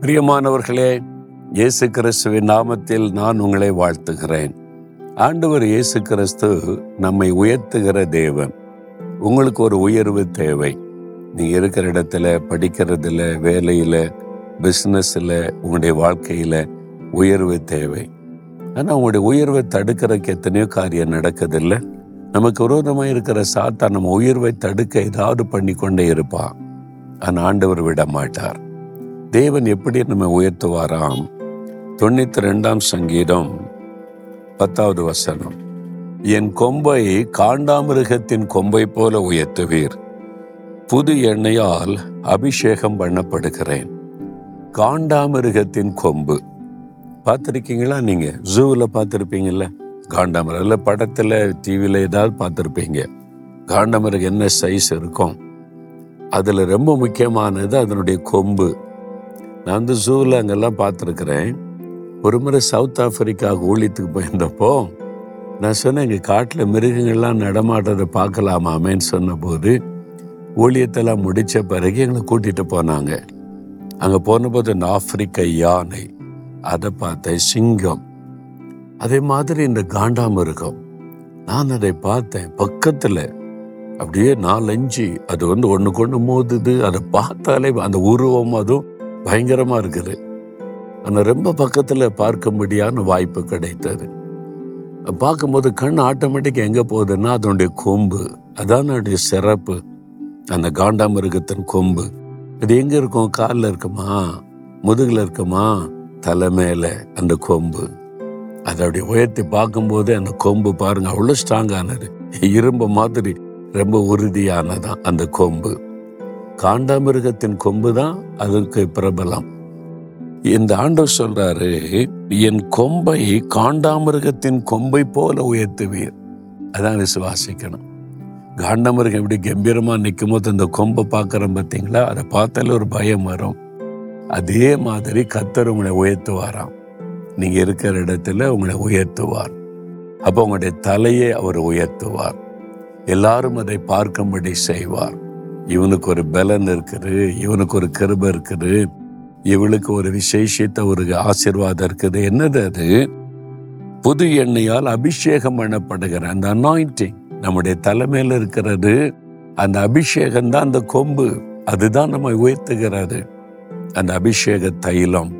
பிரியமானவர்களே இயேசு கிறிஸ்துவின் நாமத்தில் நான் உங்களை வாழ்த்துகிறேன். ஆண்டவர் இயேசு கிறிஸ்து நம்மை உயர்த்துகிற தேவன். உங்களுக்கு ஒரு உயர்வு தேவை. நீங்க இருக்கிற இடத்துல படிக்கிறதுல வேலையில பிஸ்னஸ்ல உங்களுடைய வாழ்க்கையில உயர்வு தேவை. ஆனா உங்களுடைய உயர்வை தடுக்கிறதுக்கு எத்தனையோ காரியம் நடக்குதில்ல? நமக்கு விரோதமாக இருக்கிற சாத்தா நம்ம உயர்வை தடுக்க ஏதாவது பண்ணி கொண்டே இருப்பான். ஆனால் ஆண்டவர் விட மாட்டார் தேவன் எப்படி நம்ம உயர்த்துவாராம்? தொண்ணூத்தி ரெண்டாம் சங்கீதம் பத்தாவது வசனம். என் கொம்பை காண்டாமிருகத்தின் கொம்பை போல உயர்த்துவீர். புது எண்ணெயால் அபிஷேகம் பண்ணப்படுகிறேன். காண்டாமிருகத்தின் கொம்பு. பார்த்துருக்கீங்களா நீங்க? ஜூவில் பார்த்துருப்பீங்கல்ல? காண்டாமிருகம் இல்லை படத்தில் டிவியில் ஏதாவது பார்த்துருப்பீங்க. காண்டாமிருகம் என்ன சைஸ் இருக்கும்? அதில் ரொம்ப முக்கியமானது அதனுடைய கொம்பு. நான் வந்து ஜூவில் அங்கெல்லாம் பார்த்துருக்குறேன். ஒரு முறை சவுத் ஆஃப்ரிக்கா ஊழியத்துக்கு போயிருந்தப்போ நான் சொன்னேன் எங்கள் காட்டில் மிருகங்கள்லாம் நடமாட்டதை பார்க்கலாமாமேன்னு சொன்னபோது ஊழியத்தெல்லாம் முடித்த பிறகு எங்களை கூட்டிகிட்டு போனாங்க. அங்கே போனபோது இந்த ஆப்பிரிக்க யானை அதை பார்த்தேன் சிங்கம். அதே மாதிரி இந்த காண்டாமிருகம் நான் அதை பார்த்தேன் பக்கத்தில். அப்படியே நாலஞ்சு அது வந்து ஒன்று கொண்டு மோதுது அதை பார்த்தாலே அந்த உருவம் அதுவும் பயங்கரமாக இருக்குது. ஆனால் ரொம்ப பக்கத்தில் பார்க்கும்படியான வாய்ப்பு கிடைத்தது. பார்க்கும்போது கண் ஆட்டோமேட்டிக் எங்கே போகுதுன்னா அதனுடைய கொம்பு. அதான் அதனுடைய சிறப்பு. அந்த காண்டாமிருகத்தின் கொம்பு. இது எங்கே இருக்கும்? காலில் இருக்குமா? முதுகில் இருக்குமா? தலை மேலே அந்த கொம்பு. அதை அப்படி உயர்த்தி பார்க்கும்போது அந்த கொம்பு பாருங்க அவ்வளோ ஸ்ட்ராங்கானது இரும்பு மாதிரி ரொம்ப உறுதியானதான் அந்த கொம்பு. காண்டாமிருகத்தின் கொம்பு தான் அதுக்கு பிரபலம். இந்த ஆண்டவர் சொல்றாரு என் கொம்பை காண்டாமிருகத்தின் கொம்பை போல உயர்த்துவீர். அதான் விசுவாசிக்கணும். காண்டாமிருகம் எப்படி கம்பீரமா நிற்கும் போது அந்த கொம்பை பார்க்குறோம் பார்த்தீங்களா? அதை பார்த்தாலே ஒரு பயம் வரும். அதே மாதிரி கத்தர் உங்களை உயர்த்துவாராம். நீங்க இருக்கிற இடத்துல உங்களை உயர்த்துவார். அப்போ உங்களுடைய தலையை அவர் உயர்த்துவார். எல்லாரும் அதை பார்க்கும்படி செய்வார். இவனுக்கு ஒரு பலன் இருக்குது இவனுக்கு ஒரு கிருப இருக்குது இவளுக்கு ஒரு விசேஷித்த ஒரு ஆசிர்வாதம் இருக்குது. என்னது அது? புது எண்ணெயால் அபிஷேகம் பண்ணப்படுகிற அந்த அனாயிண்டிங் நம்முடைய தலைமையில் இருக்கிறது. அந்த அபிஷேகம் தான் அந்த கொம்பு. அதுதான் நம்ம உயர்த்துகிறது. அந்த அபிஷேக தைலம்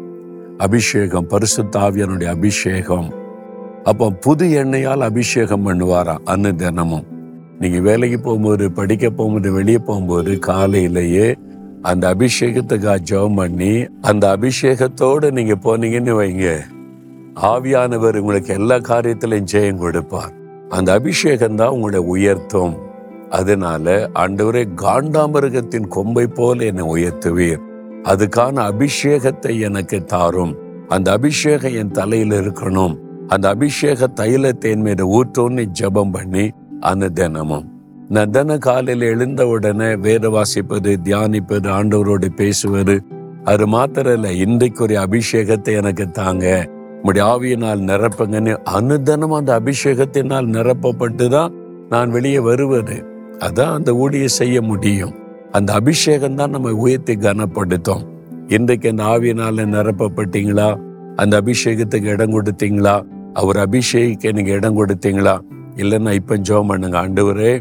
அபிஷேகம் பரிசுத்தாவியனுடைய அபிஷேகம். அப்போ புது எண்ணெயால் அபிஷேகம் பண்ணுவாராம் அன்னு தினமும். நீங்க வேலைக்கு போகும்போது படிக்க போகும்போது வெளியே போகும்போது காலையிலேயே அந்த அபிஷேகத்துக்காக ஜெபம் பண்ணி அந்த அபிஷேகத்தோடு நீங்க போனீங்கன்னு வைங்க. ஆவியானவர் உங்களுக்கு எல்லா காரியத்திலையும் ஜெயம் கொடுப்பார். அந்த அபிஷேகம் தான் உங்களை உயர்த்தும். அதனால ஆண்டவரே காண்டாமிருகத்தின் கொம்பை போல என்னை உயர்த்துவீர். அதுக்கான அபிஷேகத்தை எனக்கு தாரும். அந்த அபிஷேகம் என் தலையில் இருக்கணும். அந்த அபிஷேக தைலத்தை என் மீது ஊற்றோன்னு ஜெபம் பண்ணி அனுதினமும். தினமும் நான் தின காலையில் எழுந்த உடனே வேத வாசிப்பது தியானிப்பது ஆண்டவரோடு பேசுவது அது மாத்திரம் இல்லை இன்றைக்குரிய அபிஷேகத்தை எனக்கு தாங்க. உடைய ஆவியினால் நிரப்புங்கன்னு அனுதனம் அந்த அபிஷேகத்தினால் நிரப்பப்பட்டு தான் நான் வெளியே வருவது. அதான் அந்த ஊழியை செய்ய முடியும். அந்த அபிஷேகம் தான் நம்ம உயர்த்தி கனப்படுத்தும். இன்றைக்கு அந்த ஆவியினால நிரப்பப்பட்டீங்களா? அந்த அபிஷேகத்துக்கு இடம் கொடுத்தீங்களா? அவர் அபிஷேகிக்க நீங்க இடம் கொடுத்தீங்களா? இல்லைன்னா இப்போ ஜோம் பண்ணுங்க. ஆண்டவரே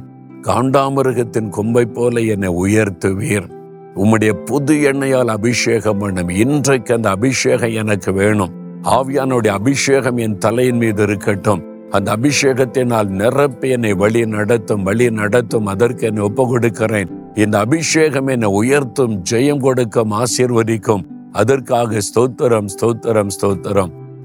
காண்டாமிருகத்தின் கொம்பை போல என்னை உயர்த்துவீர். உம்முடைய புது எண்ணெயால் அபிஷேகம் பண்ணும். இன்றைக்கு அந்த அபிஷேகம் எனக்கு வேணும். ஆவியானுடைய அபிஷேகம் என் தலையின் மீது இருக்கட்டும். அந்த அபிஷேகத்தினால் நிரப்பி என்னை வழி நடத்தும் வழி நடத்தும் அதற்கு என்னை ஒப்பு கொடுக்கிறேன் இந்த அபிஷேகம் என்னை உயர்த்தும் ஜெயம் கொடுக்கும் ஆசீர்வதிக்கும். அதற்காக ஸ்தோத்திரம் ஸ்தோத்திரம் ஸ்தோத்திரம்.